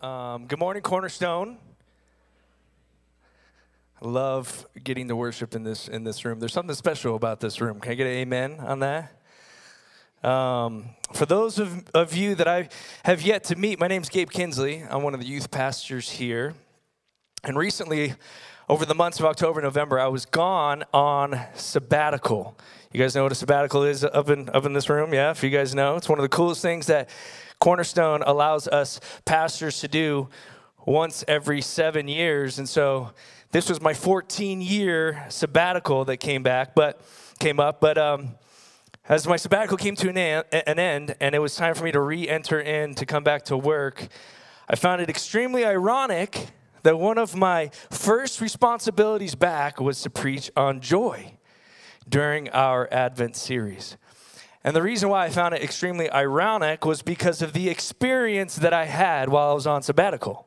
Um, good morning, Cornerstone. I love getting to worship in this in this room. There's something special about this room. Can I get an amen on that? Um, for those of, of you that I have yet to meet, my name's Gabe Kinsley. I'm one of the youth pastors here. And recently, over the months of October November, I was gone on sabbatical. You guys know what a sabbatical is up in, up in this room? Yeah, if you guys know. It's one of the coolest things that Cornerstone allows us pastors to do once every seven years. And so this was my 14 year sabbatical that came back, but came up. But um, as my sabbatical came to an, an end and it was time for me to re enter in to come back to work, I found it extremely ironic that one of my first responsibilities back was to preach on joy during our Advent series. And the reason why I found it extremely ironic was because of the experience that I had while I was on sabbatical.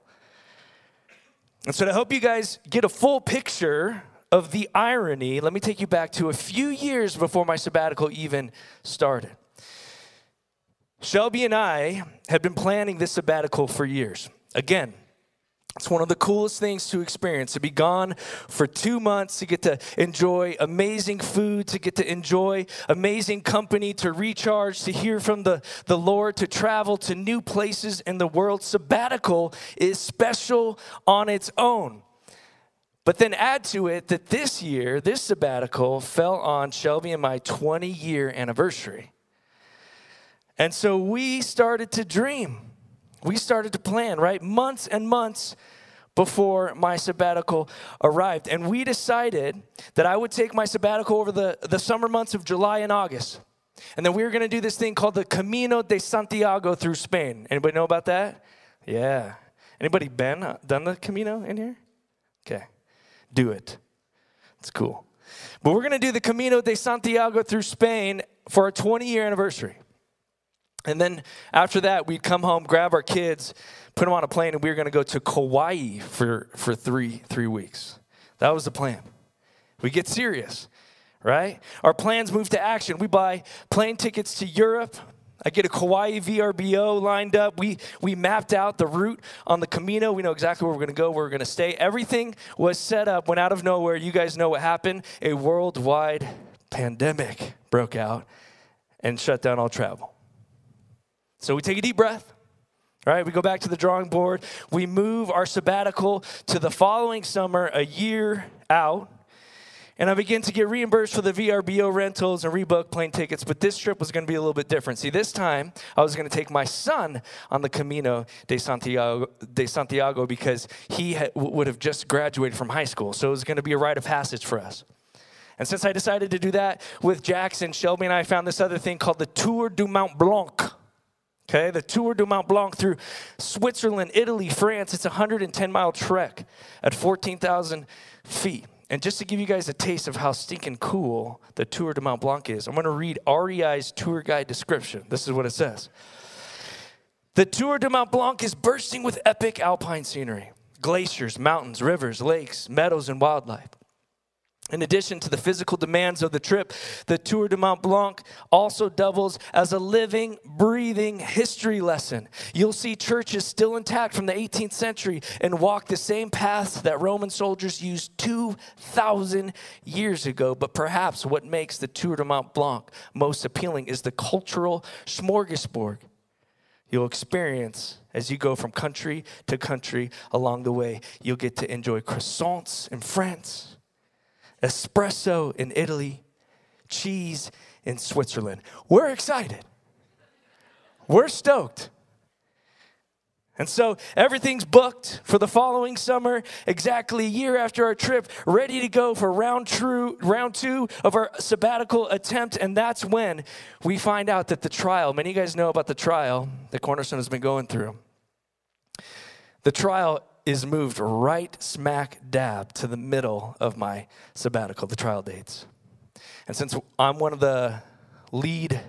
And so, to help you guys get a full picture of the irony, let me take you back to a few years before my sabbatical even started. Shelby and I had been planning this sabbatical for years. Again, it's one of the coolest things to experience to be gone for two months, to get to enjoy amazing food, to get to enjoy amazing company, to recharge, to hear from the, the Lord, to travel to new places in the world. Sabbatical is special on its own. But then add to it that this year, this sabbatical fell on Shelby and my 20 year anniversary. And so we started to dream we started to plan, right? Months and months before my sabbatical arrived. And we decided that I would take my sabbatical over the, the summer months of July and August. And then we were going to do this thing called the Camino de Santiago through Spain. Anybody know about that? Yeah. Anybody been uh, done the Camino in here? Okay. Do it. It's cool. But we're going to do the Camino de Santiago through Spain for our 20 year anniversary. And then after that, we'd come home, grab our kids, put them on a plane, and we were going to go to Kauai for, for three, three weeks. That was the plan. We get serious, right? Our plans move to action. We buy plane tickets to Europe. I get a Kauai VRBO lined up. We, we mapped out the route on the Camino. We know exactly where we're going to go, where we're going to stay. Everything was set up when out of nowhere, you guys know what happened. A worldwide pandemic broke out and shut down all travel. So we take a deep breath. Right, we go back to the drawing board. We move our sabbatical to the following summer, a year out. And I begin to get reimbursed for the VRBO rentals and rebook plane tickets, but this trip was going to be a little bit different. See, this time I was going to take my son on the Camino de Santiago, de Santiago because he had, would have just graduated from high school. So it was going to be a rite of passage for us. And since I decided to do that with Jackson, Shelby and I found this other thing called the Tour du Mont Blanc. Okay, the Tour du Mont Blanc through Switzerland, Italy, France. It's a 110 mile trek at 14,000 feet. And just to give you guys a taste of how stinking cool the Tour du Mont Blanc is, I'm going to read REI's tour guide description. This is what it says The Tour du Mont Blanc is bursting with epic alpine scenery glaciers, mountains, rivers, lakes, meadows, and wildlife. In addition to the physical demands of the trip, the Tour de Mont Blanc also doubles as a living, breathing history lesson. You'll see churches still intact from the 18th century and walk the same paths that Roman soldiers used 2,000 years ago. But perhaps what makes the Tour de Mont Blanc most appealing is the cultural smorgasbord you'll experience as you go from country to country along the way. You'll get to enjoy croissants in France espresso in Italy, cheese in Switzerland. We're excited. We're stoked. And so everything's booked for the following summer, exactly a year after our trip, ready to go for round, true, round two of our sabbatical attempt. And that's when we find out that the trial, many of you guys know about the trial that Cornerstone has been going through. The trial is moved right smack dab to the middle of my sabbatical, the trial dates. And since I'm one of the lead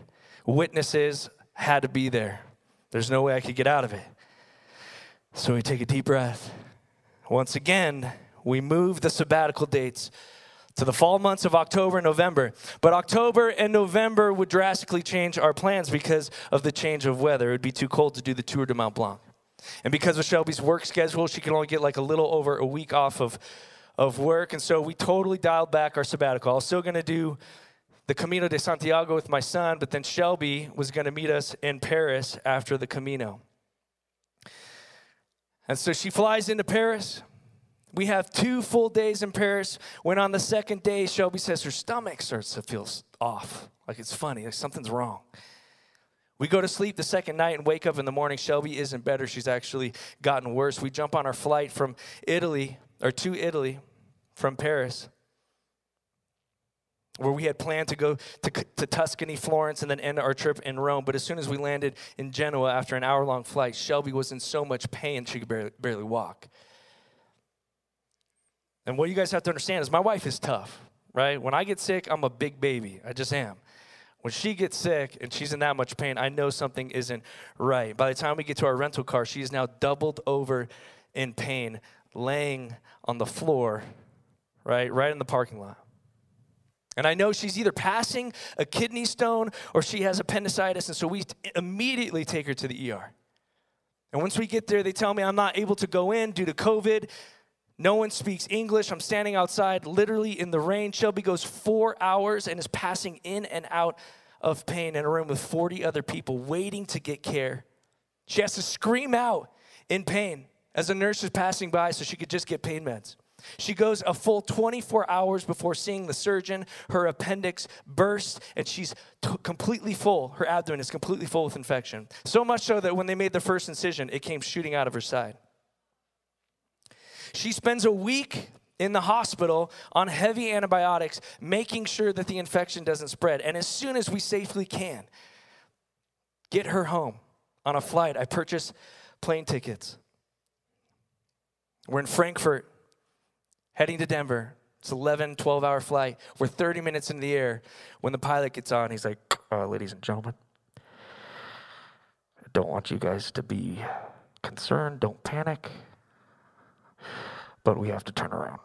witnesses, had to be there. There's no way I could get out of it. So we take a deep breath. Once again, we move the sabbatical dates to the fall months of October and November. But October and November would drastically change our plans because of the change of weather. It would be too cold to do the Tour de Mont Blanc. And because of Shelby's work schedule, she can only get like a little over a week off of, of work. And so we totally dialed back our sabbatical. I was still going to do the Camino de Santiago with my son, but then Shelby was going to meet us in Paris after the Camino. And so she flies into Paris. We have two full days in Paris. When on the second day, Shelby says her stomach starts to feel off, like it's funny, like something's wrong. We go to sleep the second night and wake up in the morning. Shelby isn't better. She's actually gotten worse. We jump on our flight from Italy, or to Italy from Paris, where we had planned to go to, to Tuscany, Florence, and then end our trip in Rome. But as soon as we landed in Genoa after an hour long flight, Shelby was in so much pain she could barely, barely walk. And what you guys have to understand is my wife is tough, right? When I get sick, I'm a big baby. I just am. When she gets sick and she's in that much pain, I know something isn't right. By the time we get to our rental car, she is now doubled over in pain, laying on the floor, right? Right in the parking lot. And I know she's either passing a kidney stone or she has appendicitis, and so we immediately take her to the ER. And once we get there, they tell me I'm not able to go in due to COVID. No one speaks English. I'm standing outside, literally in the rain. Shelby goes four hours and is passing in and out of pain in a room with 40 other people waiting to get care. She has to scream out in pain as a nurse is passing by so she could just get pain meds. She goes a full 24 hours before seeing the surgeon. Her appendix bursts and she's t- completely full. Her abdomen is completely full with infection. So much so that when they made the first incision, it came shooting out of her side. She spends a week in the hospital on heavy antibiotics, making sure that the infection doesn't spread. And as soon as we safely can, get her home on a flight. I purchase plane tickets. We're in Frankfurt, heading to Denver. It's 11, 12 hour flight. We're 30 minutes in the air when the pilot gets on. He's like, uh, ladies and gentlemen, I don't want you guys to be concerned. Don't panic but we have to turn around.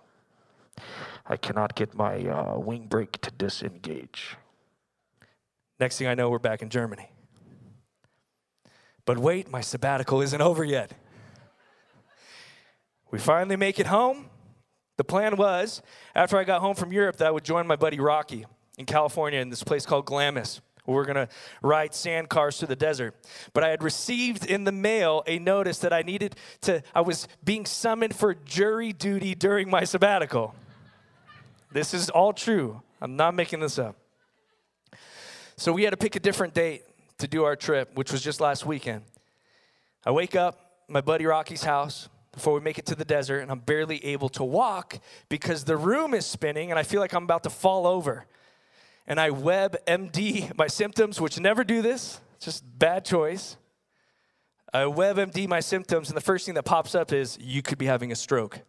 I cannot get my uh, wing brake to disengage. Next thing I know, we're back in Germany. But wait, my sabbatical isn't over yet. We finally make it home. The plan was, after I got home from Europe, that I would join my buddy Rocky in California in this place called Glamis. We were going to ride sand cars through the desert. But I had received in the mail a notice that I needed to, I was being summoned for jury duty during my sabbatical. This is all true. I'm not making this up. So we had to pick a different date to do our trip, which was just last weekend. I wake up, my buddy Rocky's house, before we make it to the desert, and I'm barely able to walk because the room is spinning and I feel like I'm about to fall over and I WebMD my symptoms, which never do this, it's just bad choice. I WebMD my symptoms, and the first thing that pops up is you could be having a stroke.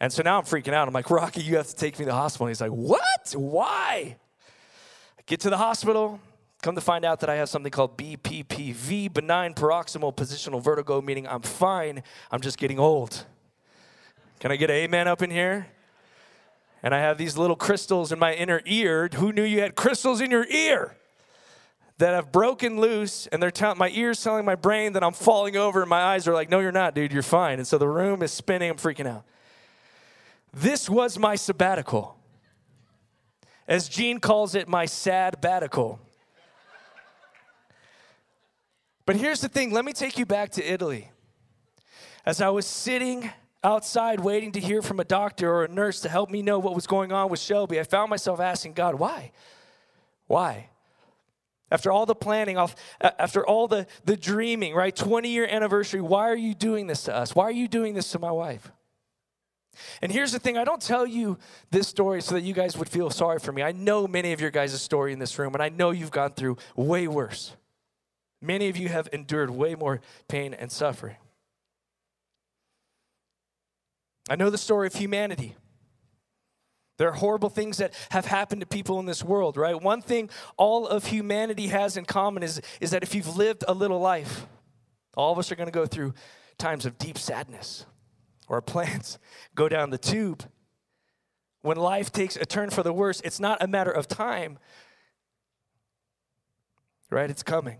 And so now I'm freaking out. I'm like, Rocky, you have to take me to the hospital. And he's like, What? Why? I get to the hospital, come to find out that I have something called BPPV, benign paroxysmal positional vertigo, meaning I'm fine, I'm just getting old. Can I get an amen up in here? And I have these little crystals in my inner ear. Who knew you had crystals in your ear? That have broken loose, and they're telling my ears telling my brain that I'm falling over, and my eyes are like, "No, you're not, dude. You're fine." And so the room is spinning. I'm freaking out. This was my sabbatical, as Gene calls it, my sad batical. But here's the thing. Let me take you back to Italy. As I was sitting outside waiting to hear from a doctor or a nurse to help me know what was going on with Shelby, I found myself asking God, why? Why? After all the planning, after all the, the dreaming, right? 20 year anniversary, why are you doing this to us? Why are you doing this to my wife? And here's the thing I don't tell you this story so that you guys would feel sorry for me. I know many of your guys' story in this room, and I know you've gone through way worse. Many of you have endured way more pain and suffering. I know the story of humanity. There are horrible things that have happened to people in this world, right? One thing all of humanity has in common is, is that if you've lived a little life, all of us are going to go through times of deep sadness, or our plans go down the tube. When life takes a turn for the worse, it's not a matter of time, right? It's coming.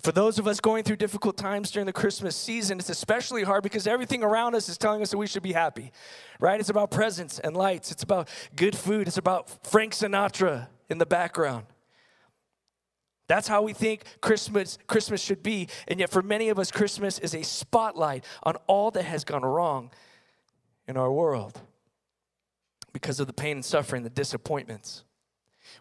For those of us going through difficult times during the Christmas season, it's especially hard because everything around us is telling us that we should be happy, right? It's about presents and lights, it's about good food, it's about Frank Sinatra in the background. That's how we think Christmas, Christmas should be. And yet, for many of us, Christmas is a spotlight on all that has gone wrong in our world because of the pain and suffering, the disappointments.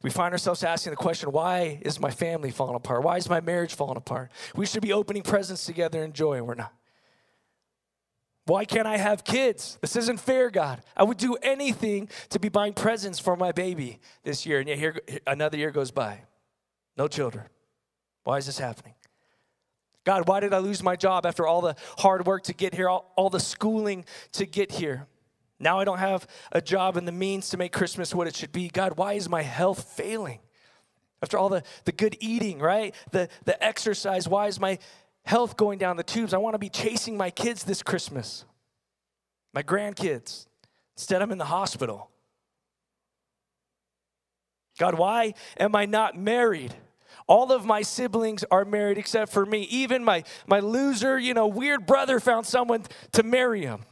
We find ourselves asking the question, why is my family falling apart? Why is my marriage falling apart? We should be opening presents together in joy, and we're not. Why can't I have kids? This isn't fair, God. I would do anything to be buying presents for my baby this year, and yet here another year goes by. No children. Why is this happening? God, why did I lose my job after all the hard work to get here, all, all the schooling to get here? Now I don't have a job and the means to make Christmas what it should be. God, why is my health failing? After all the, the good eating, right? The, the exercise, why is my health going down the tubes? I want to be chasing my kids this Christmas, my grandkids. Instead, I'm in the hospital. God, why am I not married? All of my siblings are married except for me. Even my, my loser, you know, weird brother found someone to marry him.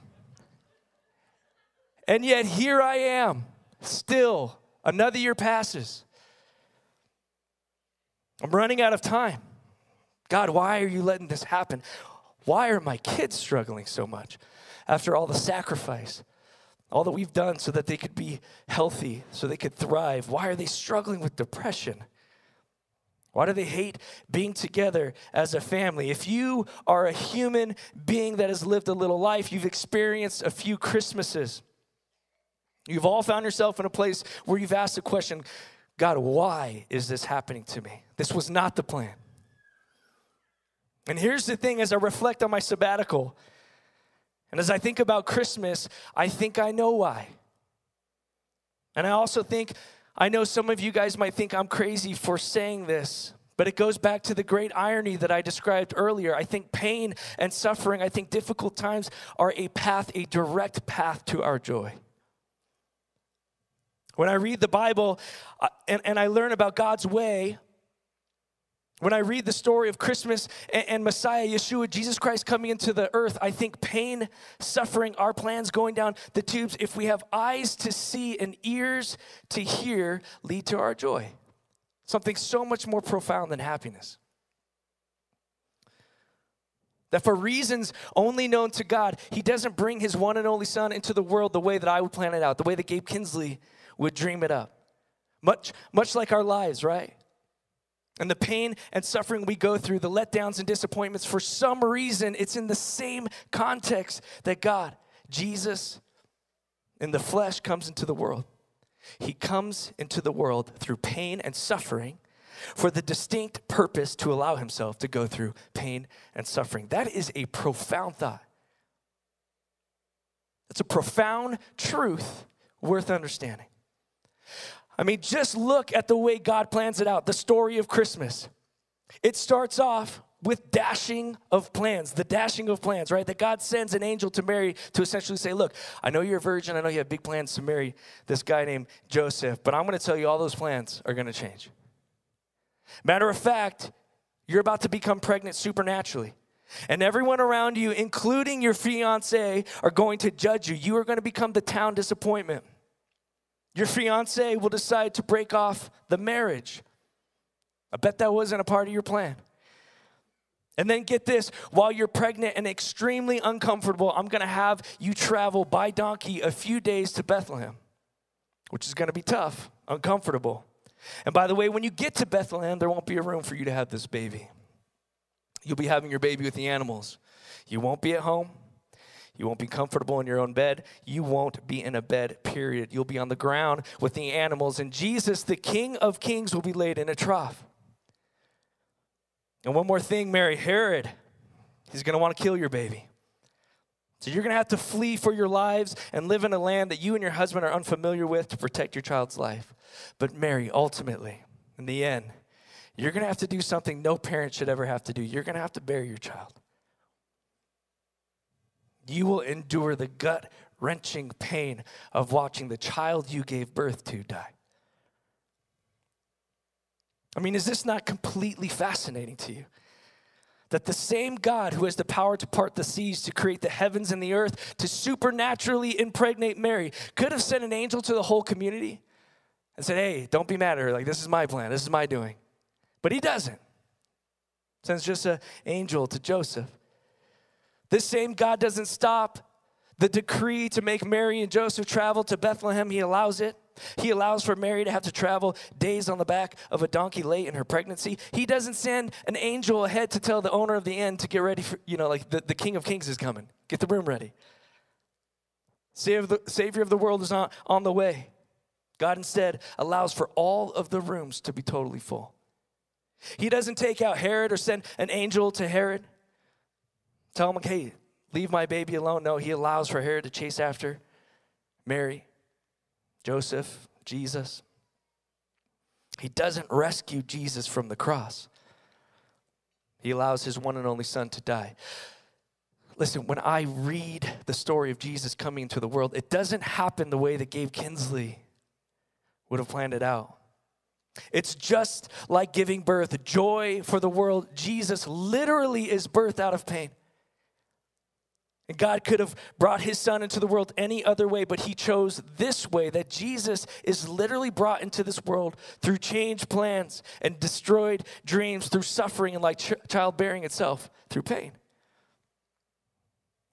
And yet here I am, still. Another year passes. I'm running out of time. God, why are you letting this happen? Why are my kids struggling so much after all the sacrifice, all that we've done so that they could be healthy, so they could thrive? Why are they struggling with depression? Why do they hate being together as a family? If you are a human being that has lived a little life, you've experienced a few Christmases. You've all found yourself in a place where you've asked the question God, why is this happening to me? This was not the plan. And here's the thing as I reflect on my sabbatical, and as I think about Christmas, I think I know why. And I also think, I know some of you guys might think I'm crazy for saying this, but it goes back to the great irony that I described earlier. I think pain and suffering, I think difficult times are a path, a direct path to our joy. When I read the Bible uh, and, and I learn about God's way, when I read the story of Christmas and, and, Messiah, Yeshua, Jesus Christ coming into the earth, I think pain, suffering, our plans going down the tubes, if we have eyes to see and ears to hear, lead to our joy. Something so much more profound than happiness. That for reasons only known to God, He doesn't bring His one and only Son into the world the way that I would plan it out, the way that Gabe Kinsley would dream it up. Much, much like our lives, right? And the pain and suffering we go through, the letdowns and disappointments, for some reason, it's in the same context that God, Jesus, in the flesh, comes into the world. He comes into the world through pain and suffering for the distinct purpose to allow himself to go through pain and suffering. That is a profound thought. It's a profound truth worth understanding. I mean, just look at the way God plans it out the story of Christmas. It starts off with dashing of plans, the dashing of plans, right? That God sends an angel to Mary to essentially say, Look, I know you're a virgin. I know you have big plans to marry this guy named Joseph, but I'm going to tell you all those plans are going to change. Matter of fact, you're about to become pregnant supernaturally. And everyone around you, including your fiance, are going to judge you. You are going to become the town disappointment. Your fiance will decide to break off the marriage. I bet that wasn't a part of your plan. And then get this while you're pregnant and extremely uncomfortable, I'm going to have you travel by donkey a few days to Bethlehem, which is going to be tough, uncomfortable. And by the way, when you get to Bethlehem, there won't be a room for you to have this baby. You'll be having your baby with the animals. You won't be at home. You won't be comfortable in your own bed. You won't be in a bed, period. You'll be on the ground with the animals. And Jesus, the King of Kings, will be laid in a trough. And one more thing, Mary Herod, he's going to want to kill your baby. So you're going to have to flee for your lives and live in a land that you and your husband are unfamiliar with to protect your child's life. But Mary, ultimately, in the end, you're going to have to do something no parent should ever have to do. You're going to have to bury your child you will endure the gut wrenching pain of watching the child you gave birth to die. I mean, is this not completely fascinating to you? that the same God who has the power to part the seas, to create the heavens and the earth, to supernaturally impregnate Mary, could have sent an angel to the whole community and said, Hey, don't be mad at her. Like, this is my plan, this is my doing. But he doesn't. Sends just an angel to Joseph. This same God doesn't stop the decree to make Mary and Joseph travel to Bethlehem, he allows it. He allows for Mary to have to travel days on the back of a donkey late in her pregnancy. He doesn't send an angel ahead to tell the owner of the inn to get ready for, you know, like the, the King of Kings is coming. Get the room ready. Savior of the, Savior of the world is not on the way. God instead allows for all of the rooms to be totally full. He doesn't take out Herod or send an angel to Herod. Tell him, hey, leave my baby alone. No, he allows for Herod to chase after Mary. Joseph, Jesus. He doesn't rescue Jesus from the cross. He allows his one and only son to die. Listen, when I read the story of Jesus coming into the world, it doesn't happen the way that Gabe Kinsley would have planned it out. It's just like giving birth, joy for the world. Jesus literally is birthed out of pain. And God could have brought his son into the world any other way, but he chose this way that Jesus is literally brought into this world through changed plans and destroyed dreams, through suffering and like ch- childbearing itself, through pain.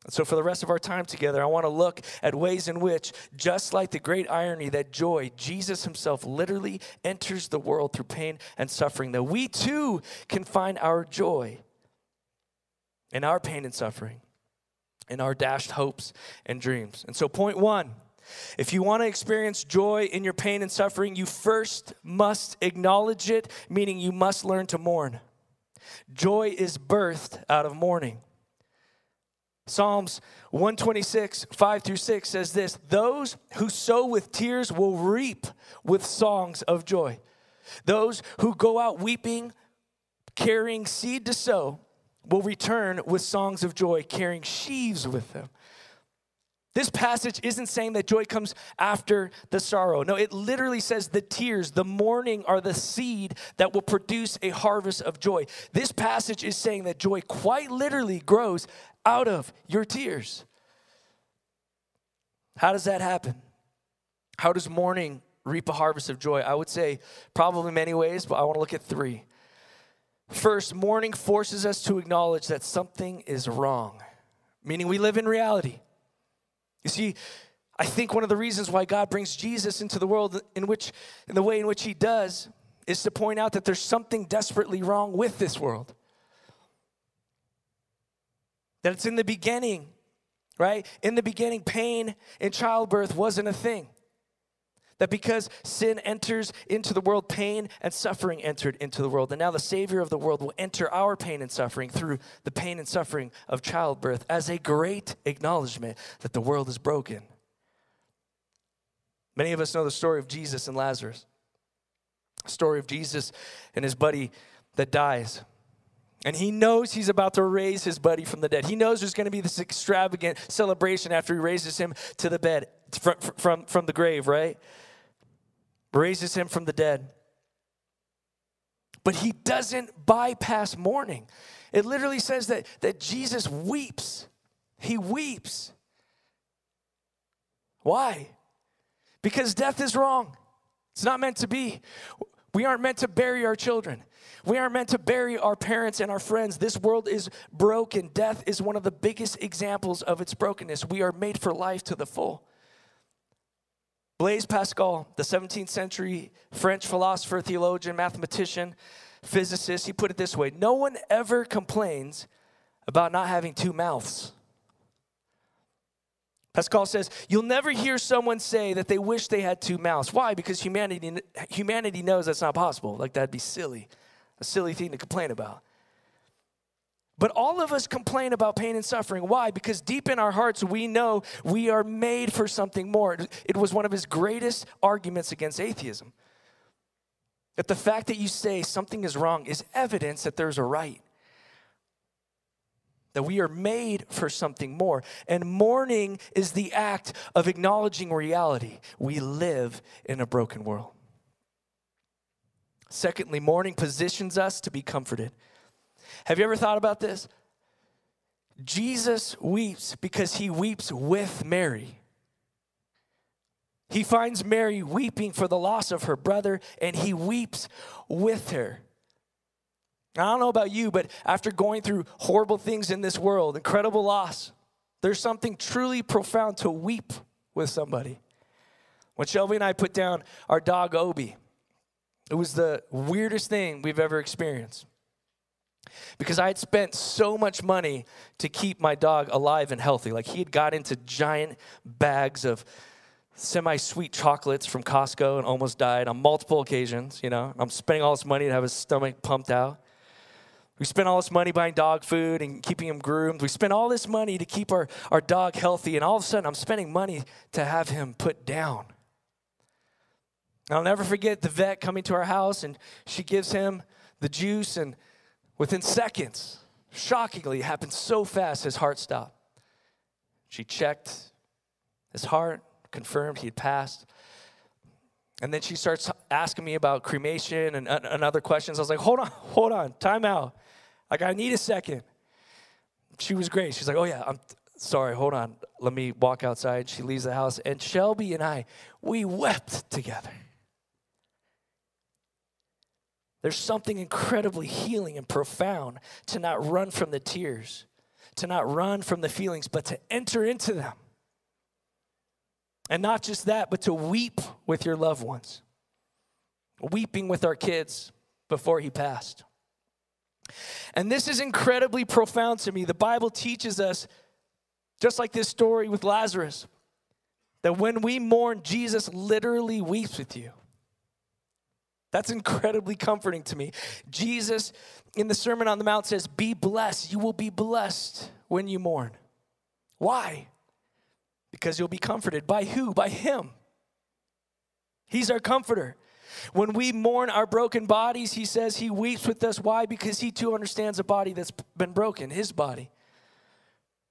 And so, for the rest of our time together, I want to look at ways in which, just like the great irony that joy, Jesus himself literally enters the world through pain and suffering, that we too can find our joy in our pain and suffering in our dashed hopes and dreams. And so, point one if you want to experience joy in your pain and suffering, you first must acknowledge it, meaning you must learn to mourn. Joy is birthed out of mourning. Psalms 126, 5 through 6 says this Those who sow with tears will reap with songs of joy. Those who go out weeping, carrying seed to sow, will return with songs of joy, carrying sheaves with them. This passage isn't saying that joy comes after the sorrow. No, it literally says the tears, the mourning are the seed that will produce a harvest of joy. This passage is saying that joy quite literally grows out of your tears. How does that happen? How does mourning reap a harvest of joy? I would say probably many ways, but I want to look at three. First, mourning forces us to acknowledge that something is wrong, meaning we live in reality. You see, I think one of the reasons why God brings Jesus into the world in which in the way in which he does is to point out that there's something desperately wrong with this world. That it's in the beginning, right? In the beginning pain and childbirth wasn't a thing. That because sin enters into the world, pain and suffering entered into the world. And now the Savior of the world will enter our pain and suffering through the pain and suffering of childbirth as a great acknowledgement that the world is broken. Many of us know the story of Jesus and Lazarus, the story of Jesus and his buddy that dies. And he knows he's about to raise his buddy from the dead. He knows there's going to be this extravagant celebration after he raises him to the bed from, from, from the grave, right? Raises him from the dead. But he doesn't bypass mourning. It literally says that, that Jesus weeps. He weeps. Why? Because death is wrong. It's not meant to be. We aren't meant to bury our children. We aren't meant to bury our parents and our friends. This world is broken. Death is one of the biggest examples of its brokenness. We are made for life to the full. Blaise Pascal, the 17th century French philosopher, theologian, mathematician, physicist, he put it this way No one ever complains about not having two mouths. Pascal says, You'll never hear someone say that they wish they had two mouths. Why? Because humanity, humanity knows that's not possible. Like, that'd be silly, a silly thing to complain about. But all of us complain about pain and suffering. Why? Because deep in our hearts, we know we are made for something more. It was one of his greatest arguments against atheism. That the fact that you say something is wrong is evidence that there's a right. That we are made for something more. And mourning is the act of acknowledging reality. We live in a broken world. Secondly, mourning positions us to be comforted. Have you ever thought about this? Jesus weeps because he weeps with Mary. He finds Mary weeping for the loss of her brother, and he weeps with her. I don't know about you, but after going through horrible things in this world, incredible loss, there's something truly profound to weep with somebody. When Shelby and I put down our dog Obi, it was the weirdest thing we've ever experienced. Because I had spent so much money to keep my dog alive and healthy. Like he had got into giant bags of semi sweet chocolates from Costco and almost died on multiple occasions. You know, I'm spending all this money to have his stomach pumped out. We spent all this money buying dog food and keeping him groomed. We spent all this money to keep our, our dog healthy, and all of a sudden, I'm spending money to have him put down. I'll never forget the vet coming to our house, and she gives him the juice, and within seconds, shockingly, it happened so fast, his heart stopped. She checked his heart, confirmed he had passed. And then she starts asking me about cremation and, and other questions. I was like, hold on, hold on, time out. Like, I need a second. She was great. She's like, oh, yeah, I'm sorry, hold on. Let me walk outside. She leaves the house. And Shelby and I, we wept together. There's something incredibly healing and profound to not run from the tears, to not run from the feelings, but to enter into them. And not just that, but to weep with your loved ones, weeping with our kids before he passed. And this is incredibly profound to me. The Bible teaches us, just like this story with Lazarus, that when we mourn, Jesus literally weeps with you. That's incredibly comforting to me. Jesus in the Sermon on the Mount says, Be blessed. You will be blessed when you mourn. Why? Because you'll be comforted. By who? By Him. He's our comforter. When we mourn our broken bodies, He says He weeps with us. Why? Because He too understands a body that's been broken, His body.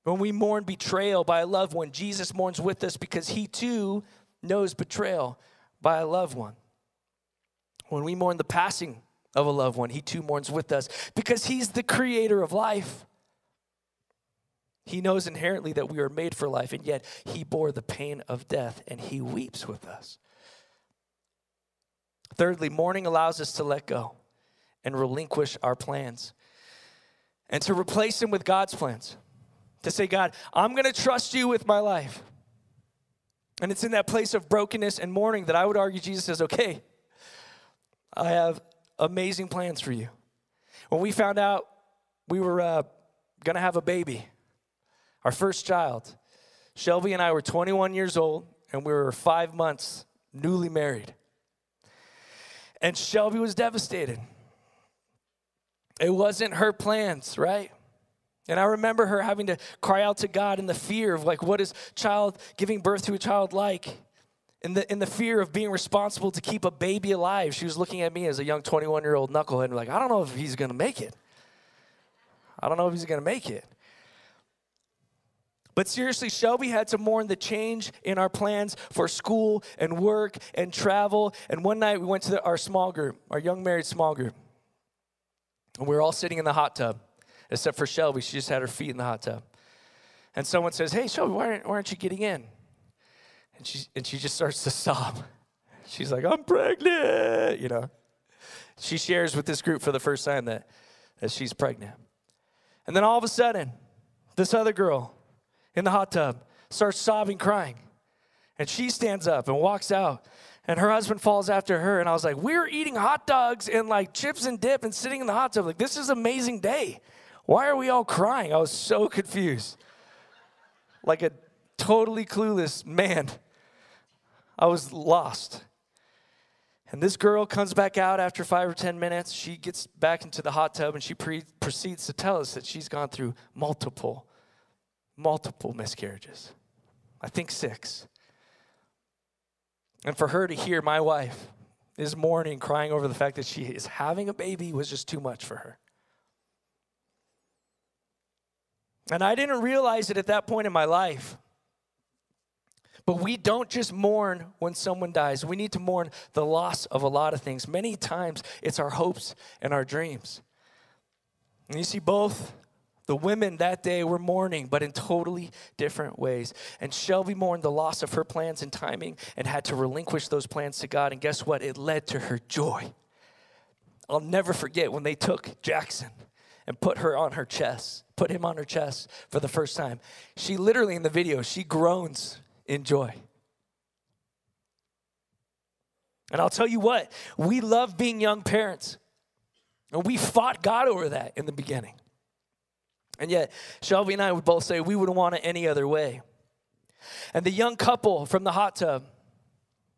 When we mourn betrayal by a loved one, Jesus mourns with us because He too knows betrayal by a loved one. When we mourn the passing of a loved one, He too mourns with us because He's the creator of life. He knows inherently that we are made for life, and yet He bore the pain of death and He weeps with us. Thirdly, mourning allows us to let go and relinquish our plans and to replace them with God's plans. To say, God, I'm going to trust you with my life. And it's in that place of brokenness and mourning that I would argue Jesus says, okay, I have amazing plans for you. When we found out we were uh, going to have a baby, our first child. Shelby and I were 21 years old, and we were five months newly married. And Shelby was devastated. It wasn't her plans, right? And I remember her having to cry out to God in the fear of like, what is child giving birth to a child like? In the, in the fear of being responsible to keep a baby alive. She was looking at me as a young 21 year old knucklehead like, I don't know if he's gonna make it. I don't know if he's gonna make it. But seriously, Shelby had to mourn the change in our plans for school and work and travel. And one night we went to the, our small group, our young married small group. And we were all sitting in the hot tub, except for Shelby. She just had her feet in the hot tub. And someone says, Hey, Shelby, why aren't, why aren't you getting in? And she, and she just starts to sob. She's like, I'm pregnant, you know. She shares with this group for the first time that, that she's pregnant. And then all of a sudden, this other girl in the hot tub, starts sobbing, crying. And she stands up and walks out. And her husband falls after her. And I was like, We're eating hot dogs and like chips and dip and sitting in the hot tub. Like, this is amazing day. Why are we all crying? I was so confused. Like a totally clueless man. I was lost. And this girl comes back out after five or 10 minutes. She gets back into the hot tub and she pre- proceeds to tell us that she's gone through multiple multiple miscarriages. I think six. And for her to hear my wife is mourning, crying over the fact that she is having a baby was just too much for her. And I didn't realize it at that point in my life. But we don't just mourn when someone dies. We need to mourn the loss of a lot of things. Many times it's our hopes and our dreams. And you see both the women that day were mourning, but in totally different ways. And Shelby mourned the loss of her plans and timing and had to relinquish those plans to God. And guess what? It led to her joy. I'll never forget when they took Jackson and put her on her chest, put him on her chest for the first time. She literally in the video, she groans in joy. And I'll tell you what, we love being young parents. And we fought God over that in the beginning. And yet, Shelby and I would both say we wouldn't want it any other way. And the young couple from the hot tub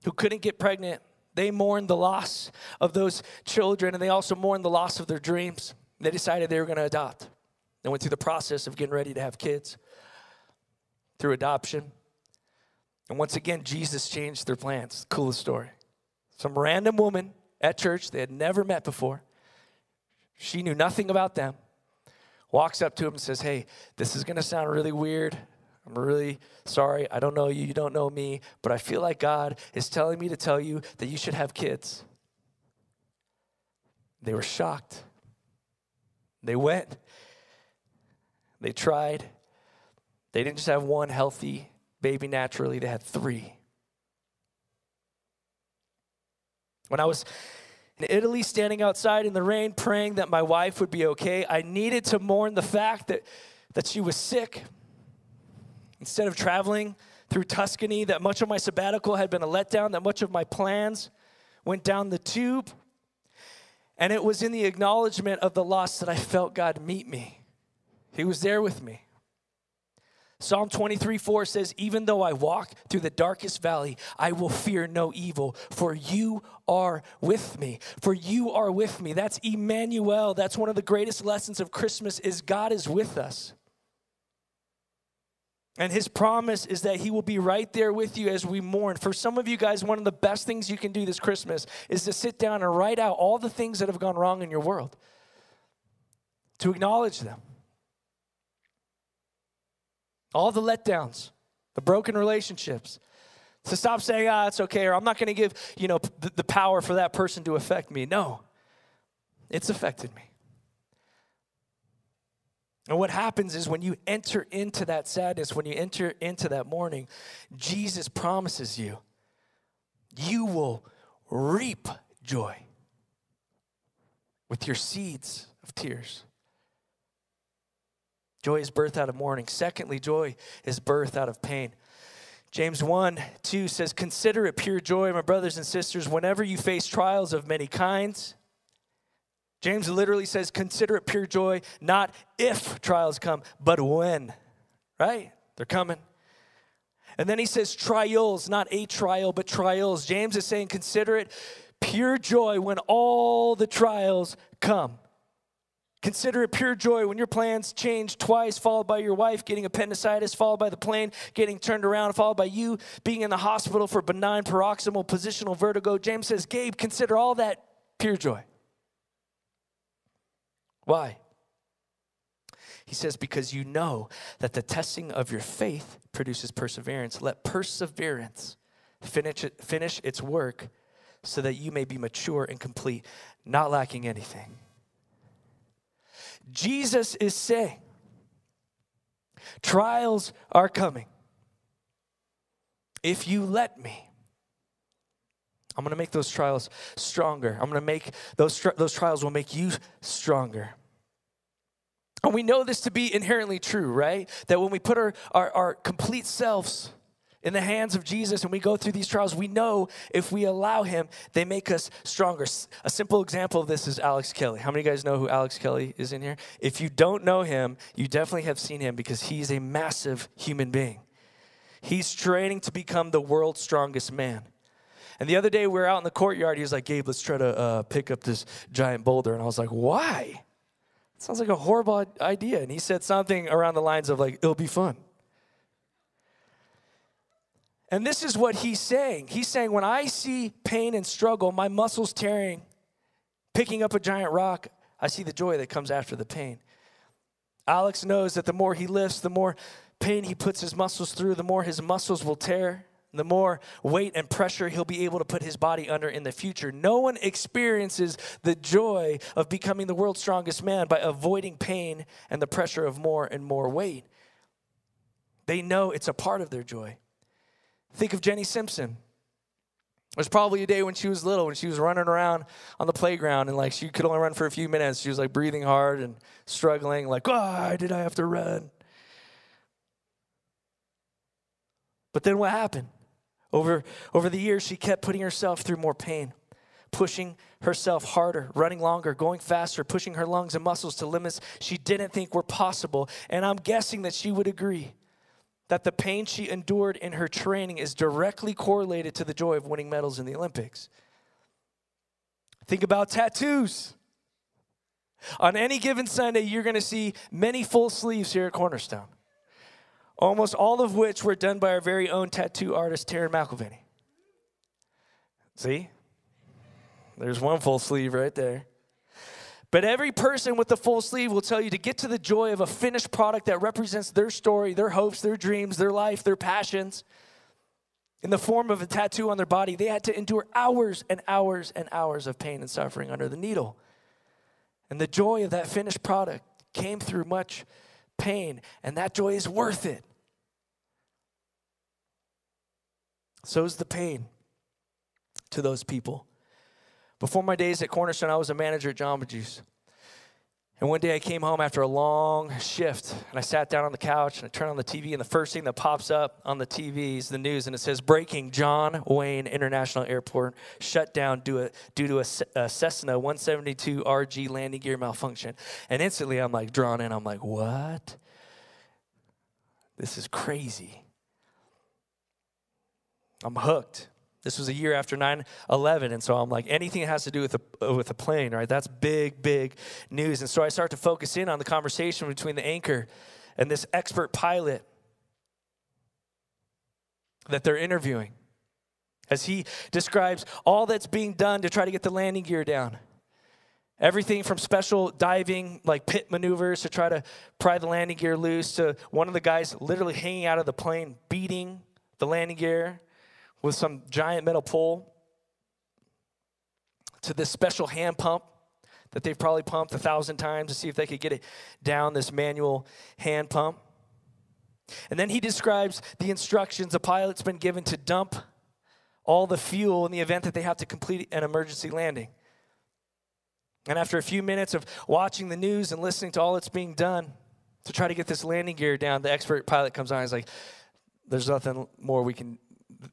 who couldn't get pregnant, they mourned the loss of those children and they also mourned the loss of their dreams. They decided they were going to adopt. They went through the process of getting ready to have kids through adoption. And once again, Jesus changed their plans. Coolest story. Some random woman at church they had never met before. She knew nothing about them walks up to him and says, Hey, this is going to sound really weird. I'm really sorry. I don't know you. You don't know me. But I feel like God is telling me to tell you that you should have kids. They were shocked. They went. They tried. They didn't just have one healthy baby naturally, they had three. When I was in Italy, standing outside in the rain, praying that my wife would be okay. I needed to mourn the fact that, that she was sick. Instead of traveling through Tuscany, that much of my sabbatical had been a letdown, that much of my plans went down the tube. And it was in the acknowledgement of the loss that I felt God meet me. He was there with me. Psalm 23 4 says, Even though I walk through the darkest valley, I will fear no evil, for you are with me. For you are with me. That's Emmanuel. That's one of the greatest lessons of Christmas is God is with us. And his promise is that he will be right there with you as we mourn. For some of you guys, one of the best things you can do this Christmas is to sit down and write out all the things that have gone wrong in your world, to acknowledge them all the letdowns, the broken relationships. To stop saying, ah, it's okay, or I'm not going to give, you know, the, the power for that person to affect me. No, it's affected me. And what happens is when you enter into that sadness, when you enter into that mourning, Jesus promises you, you will reap joy with your seeds of tears. Joy is birth out of mourning. Secondly, joy is birth out of pain. James 1 2 says, Consider it pure joy, my brothers and sisters, whenever you face trials of many kinds. James literally says, Consider it pure joy, not if trials come, but when. Right? They're coming. And then he says, Trials, not a trial, but trials. James is saying, Consider it pure joy when all the trials come. Consider it pure joy when your plans change twice, followed by your wife getting appendicitis, followed by the plane getting turned around, followed by you being in the hospital for benign paroxysmal positional vertigo. James says, Gabe, consider all that pure joy. Why? He says, because you know that the testing of your faith produces perseverance. Let perseverance finish, finish its work so that you may be mature and complete, not lacking anything. Jesus is saying, trials are coming. If you let me, I'm going to make those trials stronger. I'm going to make those, those trials will make you stronger. And we know this to be inherently true, right? That when we put our, our, our complete selves in the hands of Jesus and we go through these trials, we know if we allow Him, they make us stronger. A simple example of this is Alex Kelly. How many of you guys know who Alex Kelly is in here? If you don't know him, you definitely have seen him because he's a massive human being. He's training to become the world's strongest man. And the other day we were out in the courtyard. He was like, Gabe, let's try to uh, pick up this giant boulder. And I was like, why? Sounds like a horrible idea. And he said something around the lines of like, it'll be fun. And this is what he's saying. He's saying, when I see pain and struggle, my muscles tearing, picking up a giant rock, I see the joy that comes after the pain. Alex knows that the more he lifts, the more pain he puts his muscles through, the more his muscles will tear, the more weight and pressure he'll be able to put his body under in the future. No one experiences the joy of becoming the world's strongest man by avoiding pain and the pressure of more and more weight. They know it's a part of their joy. Think of Jenny Simpson. There's probably a day when she was little, when she was running around on the playground and like she could only run for a few minutes. She was like breathing hard and struggling, like, why did I have to run? But then what happened? Over, over the years, she kept putting herself through more pain, pushing herself harder, running longer, going faster, pushing her lungs and muscles to limits she didn't think were possible. And I'm guessing that she would agree that the pain she endured in her training is directly correlated to the joy of winning medals in the Olympics. Think about tattoos. On any given Sunday, you're going to see many full sleeves here at Cornerstone almost all of which were done by our very own tattoo artist, Taryn McElvany. See? There's one full sleeve right there. But every person with the full sleeve will tell you to get to the joy of a finished product that represents their story, their hopes, their dreams, their life, their passions. In the form of a tattoo on their body, they had to endure hours and hours and hours of pain and suffering under the needle. And the joy of that finished product came through much pain, and that joy is worth it. So is the pain to those people. Before my days at Cornerstone, I was a manager at Jamba Juice. And one day I came home after a long shift and I sat down on the couch and I turned on the TV and the first thing that pops up on the TV is the news and it says breaking John Wayne International Airport shut down due, a, due to a, a Cessna 172 RG landing gear malfunction. And instantly I'm like drawn in. I'm like, what? This is crazy. I'm hooked. This was a year after 9 11. And so I'm like, anything that has to do with a, uh, with a plane, right? That's big, big news. And so I start to focus in on the conversation between the anchor and this expert pilot that they're interviewing as he describes all that's being done to try to get the landing gear down. Everything from special diving, like pit maneuvers to try to pry the landing gear loose, to one of the guys literally hanging out of the plane, beating the landing gear with some giant metal pole to this special hand pump that they've probably pumped a thousand times to see if they could get it down this manual hand pump. And then he describes the instructions the pilot's been given to dump all the fuel in the event that they have to complete an emergency landing. And after a few minutes of watching the news and listening to all that's being done to try to get this landing gear down, the expert pilot comes on and is like, There's nothing more we can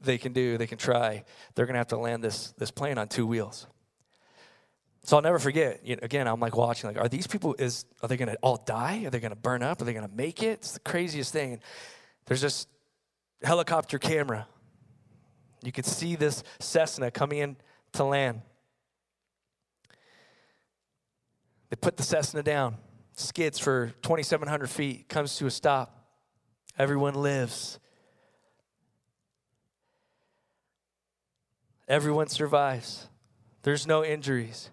they can do, they can try. They're going to have to land this, this plane on two wheels. So I'll never forget. You know, again, I'm like watching, like, are these people, is, are they to all die? Are they to burn up? Are they to make it? It's the craziest thing. There's this helicopter camera. You could see this Cessna coming in to land. They put the Cessna down, skids for 2,700 feet, comes to a stop. Everyone lives. Everyone survives. There's no injuries.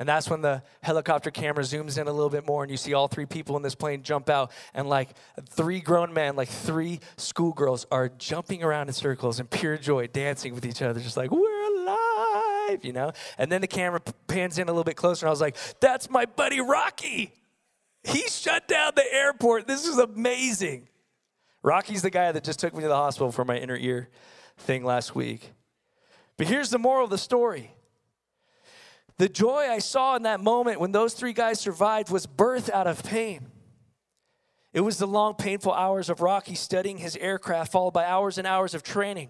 And that's when the helicopter camera zooms in a little bit more and you see all three people in this plane jump out. And like three grown men, like three schoolgirls, are jumping around in circles in pure joy, dancing with each other, just like, we're alive, you know? And then the camera pans in a little bit closer and I was like, that's my buddy Rocky. He shut down the airport. This is amazing. Rocky's the guy that just took me to the hospital for my inner ear thing last week. But here's the moral of the story the joy I saw in that moment when those three guys survived was birth out of pain. It was the long, painful hours of Rocky studying his aircraft, followed by hours and hours of training.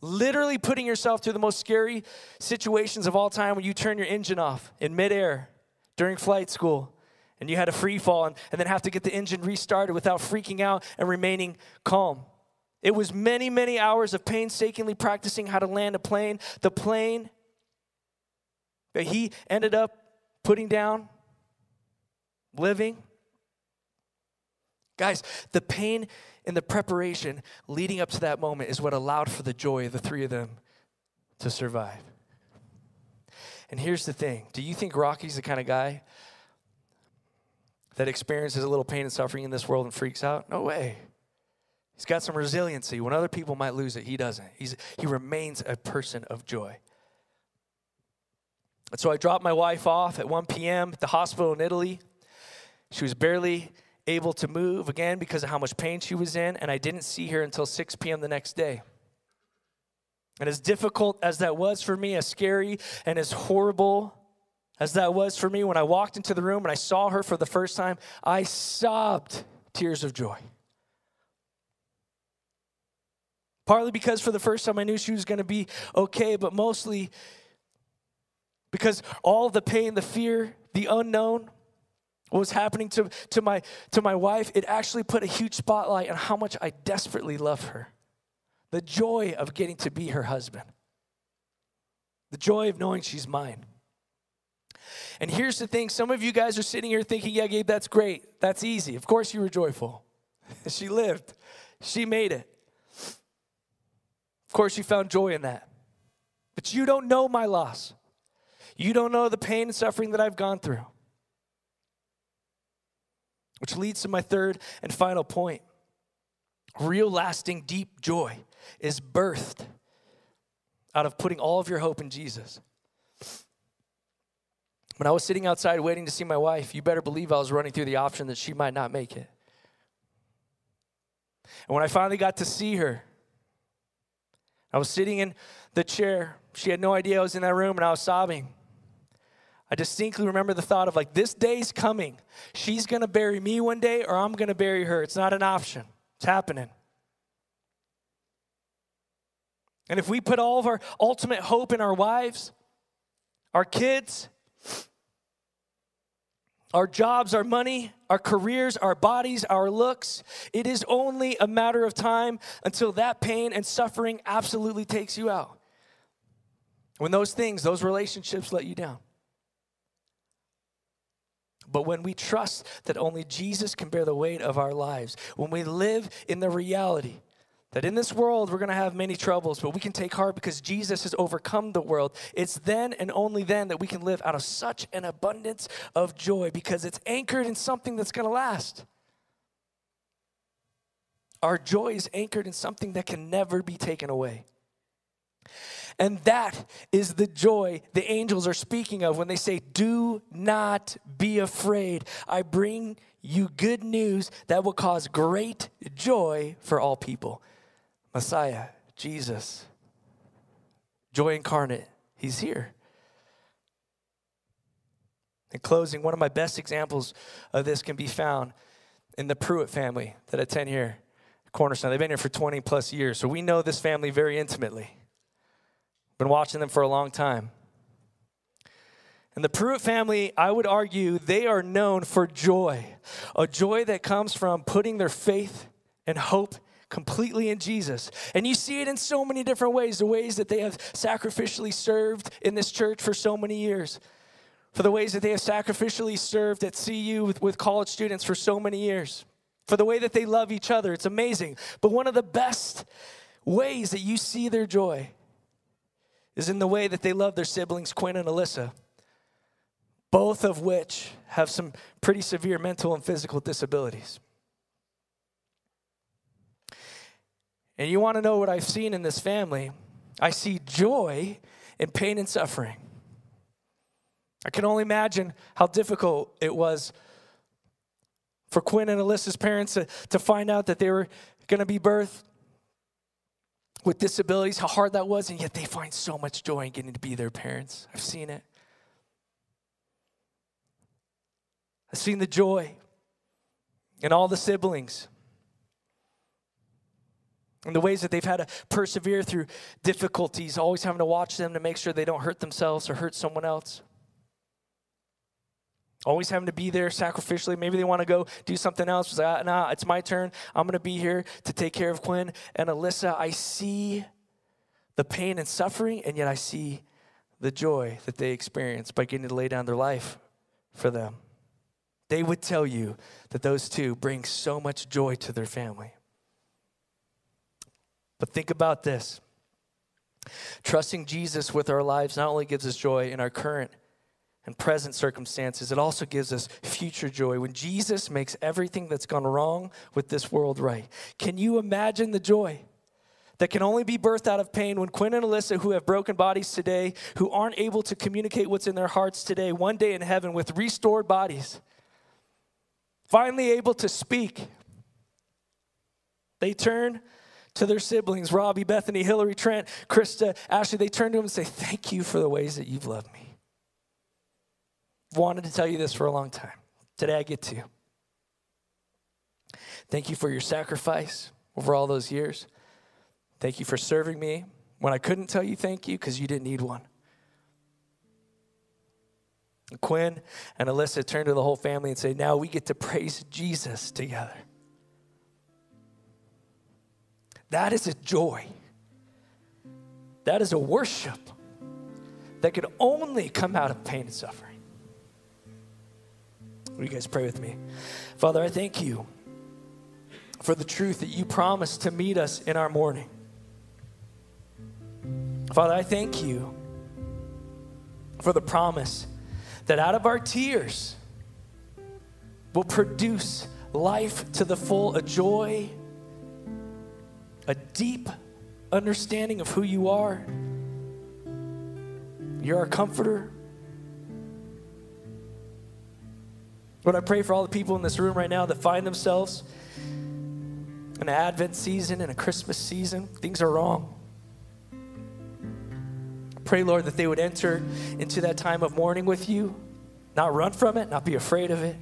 Literally putting yourself through the most scary situations of all time when you turn your engine off in midair during flight school and you had a free fall and, and then have to get the engine restarted without freaking out and remaining calm. It was many, many hours of painstakingly practicing how to land a plane. The plane that he ended up putting down, living. Guys, the pain and the preparation leading up to that moment is what allowed for the joy of the three of them to survive. And here's the thing do you think Rocky's the kind of guy that experiences a little pain and suffering in this world and freaks out? No way. He's got some resiliency. When other people might lose it, he doesn't. He's, he remains a person of joy. And so I dropped my wife off at 1 p.m. at the hospital in Italy. She was barely able to move again because of how much pain she was in, and I didn't see her until 6 p.m. the next day. And as difficult as that was for me, as scary and as horrible as that was for me, when I walked into the room and I saw her for the first time, I sobbed tears of joy. Partly because for the first time I knew she was going to be okay, but mostly because all the pain, the fear, the unknown, what was happening to, to, my, to my wife, it actually put a huge spotlight on how much I desperately love her. The joy of getting to be her husband, the joy of knowing she's mine. And here's the thing some of you guys are sitting here thinking, yeah, Gabe, that's great. That's easy. Of course you were joyful. she lived, she made it. Course, you found joy in that. But you don't know my loss. You don't know the pain and suffering that I've gone through. Which leads to my third and final point. Real, lasting, deep joy is birthed out of putting all of your hope in Jesus. When I was sitting outside waiting to see my wife, you better believe I was running through the option that she might not make it. And when I finally got to see her, I was sitting in the chair. She had no idea I was in that room and I was sobbing. I distinctly remember the thought of like, this day's coming. She's going to bury me one day or I'm going to bury her. It's not an option, it's happening. And if we put all of our ultimate hope in our wives, our kids, our jobs, our money, our careers, our bodies, our looks, it is only a matter of time until that pain and suffering absolutely takes you out. When those things, those relationships let you down. But when we trust that only Jesus can bear the weight of our lives, when we live in the reality that in this world we're going to have many troubles, but we can take heart because Jesus has overcome the world. It's then and only then that we can live out of such an abundance of joy because it's anchored in something that's going to last. Our joy is anchored in something that can never be taken away. And that is the joy the angels are speaking of when they say, Do not be afraid. I bring you good news that will cause great joy for all people. Messiah, Jesus, joy incarnate, he's here. In closing, one of my best examples of this can be found in the Pruitt family that attend here, Cornerstone. They've been here for 20 plus years, so we know this family very intimately. Been watching them for a long time. And the Pruitt family, I would argue, they are known for joy, a joy that comes from putting their faith and hope completely in Jesus. And you see it in so many different ways the ways that they have sacrificially served in this church for so many years, for the ways that they have sacrificially served at CU with, with college students for so many years, for the way that they love each other. It's amazing. But one of the best ways that you see their joy is in the way that they love their siblings, Quinn and Alyssa, both of which have some pretty severe mental and physical disabilities. And you want to know what I've seen in this family? I see joy in pain and suffering. I can only imagine how difficult it was for Quinn and Alyssa's parents to, to find out that they were going to be birthed with disabilities, how hard that was, and yet they find so much joy in getting to be their parents. I've seen it. I've seen the joy in all the siblings and the ways that they've had to persevere through difficulties, always having to watch them to make sure they don't hurt themselves or hurt someone else. Always having to be there sacrificially. Maybe they want to go do something else. It's like, ah, nah, it's my turn. I'm going to be here to take care of Quinn and Alyssa. I see the pain and suffering, and yet I see the joy that they experience by getting to lay down their life for them. They would tell you that those two bring so much joy to their family. But think about this trusting Jesus with our lives not only gives us joy in our current and present circumstances, it also gives us future joy when Jesus makes everything that's gone wrong with this world right. Can you imagine the joy? that can only be birthed out of pain when Quinn and Alyssa, who have broken bodies today, who aren't able to communicate what's in their hearts today, one day in heaven with restored bodies, finally able to speak, they turn to their siblings, Robbie, Bethany, Hillary, Trent, Krista, Ashley, they turn to them and say, Thank you for the ways that you've loved me. Wanted to tell you this for a long time. Today I get to. Thank you for your sacrifice over all those years. Thank you for serving me when I couldn't tell you thank you because you didn't need one. And Quinn and Alyssa turn to the whole family and say, Now we get to praise Jesus together. That is a joy. That is a worship that could only come out of pain and suffering. Will you guys pray with me? Father, I thank you for the truth that you promised to meet us in our mourning. Father, I thank you for the promise that out of our tears will produce life to the full, a joy a deep understanding of who you are. You're our comforter. Lord, I pray for all the people in this room right now that find themselves in an Advent season and a Christmas season. Things are wrong. Pray, Lord, that they would enter into that time of mourning with you, not run from it, not be afraid of it.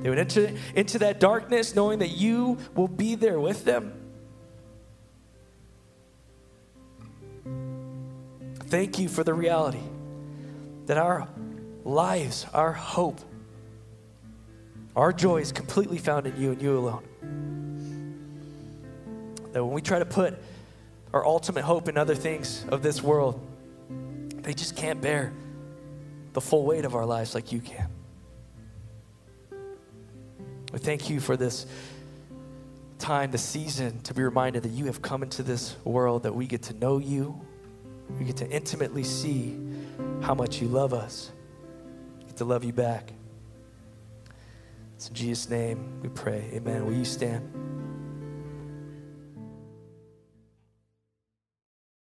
They would enter into that darkness knowing that you will be there with them. Thank you for the reality that our lives, our hope, our joy is completely found in you and you alone. That when we try to put our ultimate hope in other things of this world, they just can't bear the full weight of our lives like you can. We thank you for this time, the season, to be reminded that you have come into this world, that we get to know you, we get to intimately see how much you love us. We get to love you back. It's in Jesus' name we pray. Amen. Will you stand?